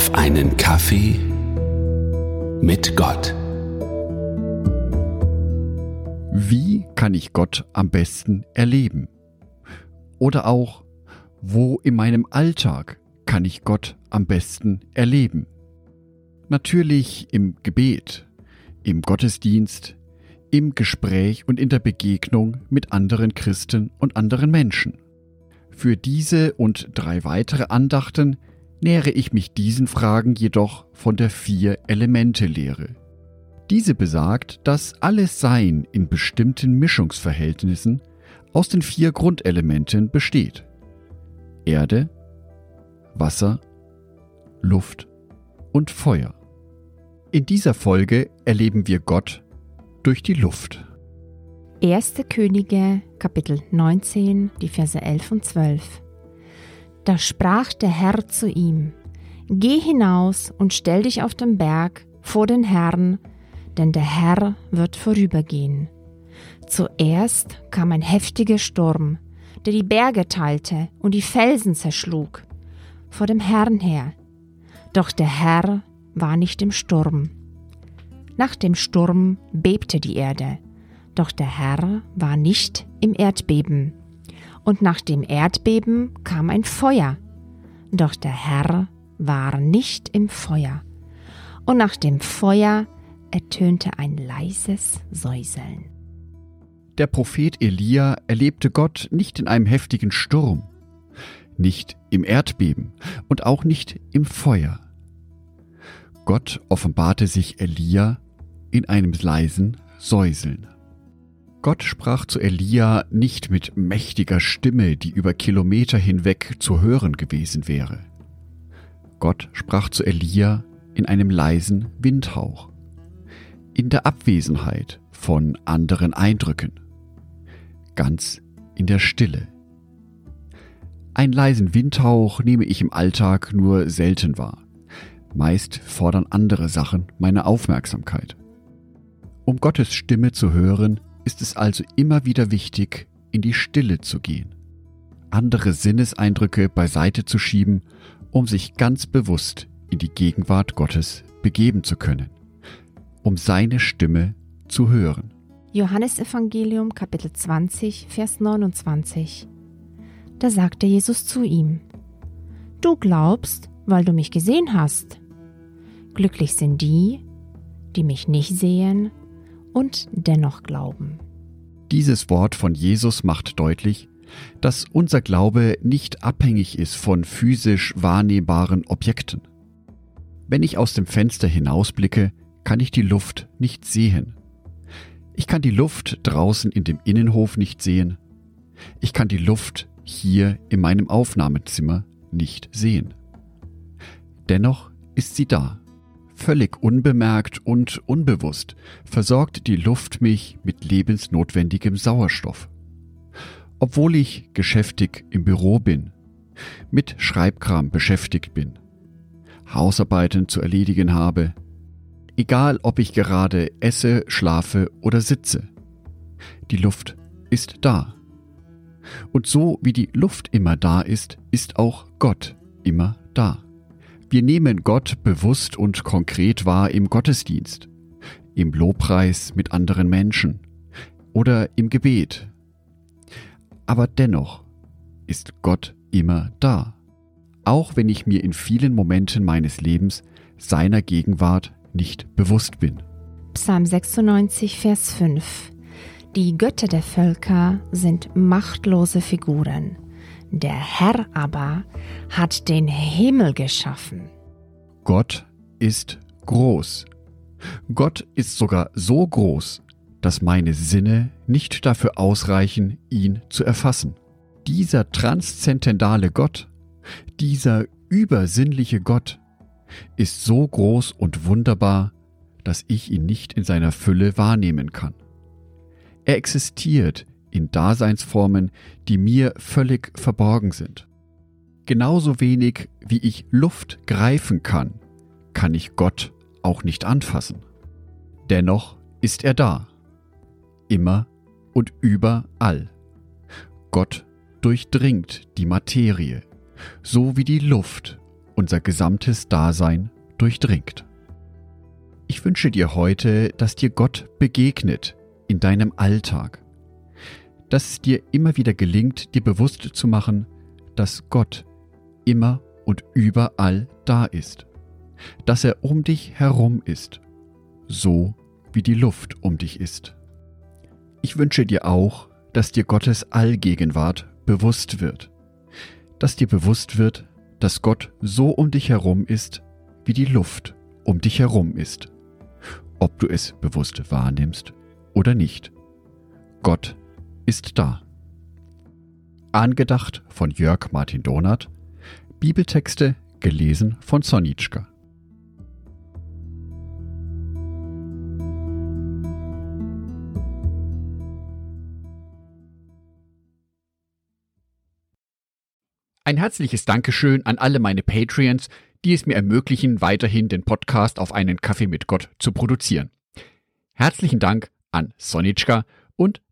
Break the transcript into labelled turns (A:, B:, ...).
A: auf einen Kaffee mit Gott.
B: Wie kann ich Gott am besten erleben? Oder auch, wo in meinem Alltag kann ich Gott am besten erleben? Natürlich im Gebet, im Gottesdienst, im Gespräch und in der Begegnung mit anderen Christen und anderen Menschen. Für diese und drei weitere Andachten nähere ich mich diesen Fragen jedoch von der Vier-Elemente-Lehre. Diese besagt, dass alles Sein in bestimmten Mischungsverhältnissen aus den vier Grundelementen besteht. Erde, Wasser, Luft und Feuer. In dieser Folge erleben wir Gott durch die Luft.
C: 1. Könige, Kapitel 19, die Verse 11 und 12. Da sprach der Herr zu ihm: Geh hinaus und stell dich auf den Berg vor den Herrn, denn der Herr wird vorübergehen. Zuerst kam ein heftiger Sturm, der die Berge teilte und die Felsen zerschlug, vor dem Herrn her. Doch der Herr war nicht im Sturm. Nach dem Sturm bebte die Erde, doch der Herr war nicht im Erdbeben. Und nach dem Erdbeben kam ein Feuer, doch der Herr war nicht im Feuer. Und nach dem Feuer ertönte ein leises Säuseln.
B: Der Prophet Elia erlebte Gott nicht in einem heftigen Sturm, nicht im Erdbeben und auch nicht im Feuer. Gott offenbarte sich Elia in einem leisen Säuseln. Gott sprach zu Elia nicht mit mächtiger Stimme, die über Kilometer hinweg zu hören gewesen wäre. Gott sprach zu Elia in einem leisen Windhauch, in der Abwesenheit von anderen Eindrücken, ganz in der Stille. Einen leisen Windhauch nehme ich im Alltag nur selten wahr. Meist fordern andere Sachen meine Aufmerksamkeit. Um Gottes Stimme zu hören, ist es also immer wieder wichtig, in die Stille zu gehen, andere Sinneseindrücke beiseite zu schieben, um sich ganz bewusst in die Gegenwart Gottes begeben zu können, um seine Stimme zu hören.
C: Johannes Evangelium Kapitel 20 Vers 29 Da sagte Jesus zu ihm Du glaubst, weil du mich gesehen hast. Glücklich sind die, die mich nicht sehen und dennoch glauben.
B: Dieses Wort von Jesus macht deutlich, dass unser Glaube nicht abhängig ist von physisch wahrnehmbaren Objekten. Wenn ich aus dem Fenster hinausblicke, kann ich die Luft nicht sehen. Ich kann die Luft draußen in dem Innenhof nicht sehen. Ich kann die Luft hier in meinem Aufnahmezimmer nicht sehen. Dennoch ist sie da. Völlig unbemerkt und unbewusst versorgt die Luft mich mit lebensnotwendigem Sauerstoff. Obwohl ich geschäftig im Büro bin, mit Schreibkram beschäftigt bin, Hausarbeiten zu erledigen habe, egal ob ich gerade esse, schlafe oder sitze. Die Luft ist da. Und so wie die Luft immer da ist, ist auch Gott immer da. Wir nehmen Gott bewusst und konkret wahr im Gottesdienst, im Lobpreis mit anderen Menschen oder im Gebet. Aber dennoch ist Gott immer da, auch wenn ich mir in vielen Momenten meines Lebens seiner Gegenwart nicht bewusst bin.
C: Psalm 96, Vers 5 Die Götter der Völker sind machtlose Figuren der Herr aber hat den Himmel geschaffen.
B: Gott ist groß. Gott ist sogar so groß, dass meine Sinne nicht dafür ausreichen, ihn zu erfassen. Dieser transzendentale Gott, dieser übersinnliche Gott, ist so groß und wunderbar, dass ich ihn nicht in seiner Fülle wahrnehmen kann. Er existiert in Daseinsformen, die mir völlig verborgen sind. Genauso wenig wie ich Luft greifen kann, kann ich Gott auch nicht anfassen. Dennoch ist er da, immer und überall. Gott durchdringt die Materie, so wie die Luft unser gesamtes Dasein durchdringt. Ich wünsche dir heute, dass dir Gott begegnet in deinem Alltag, dass es dir immer wieder gelingt, dir bewusst zu machen, dass Gott immer und überall da ist, dass er um dich herum ist, so wie die Luft um dich ist. Ich wünsche dir auch, dass dir Gottes Allgegenwart bewusst wird, dass dir bewusst wird, dass Gott so um dich herum ist, wie die Luft um dich herum ist, ob du es bewusst wahrnimmst oder nicht. Gott ist da. Angedacht von Jörg Martin Donath, Bibeltexte gelesen von Sonitschka. Ein herzliches Dankeschön an alle meine Patreons, die es mir ermöglichen, weiterhin den Podcast auf einen Kaffee mit Gott zu produzieren. Herzlichen Dank an Sonitschka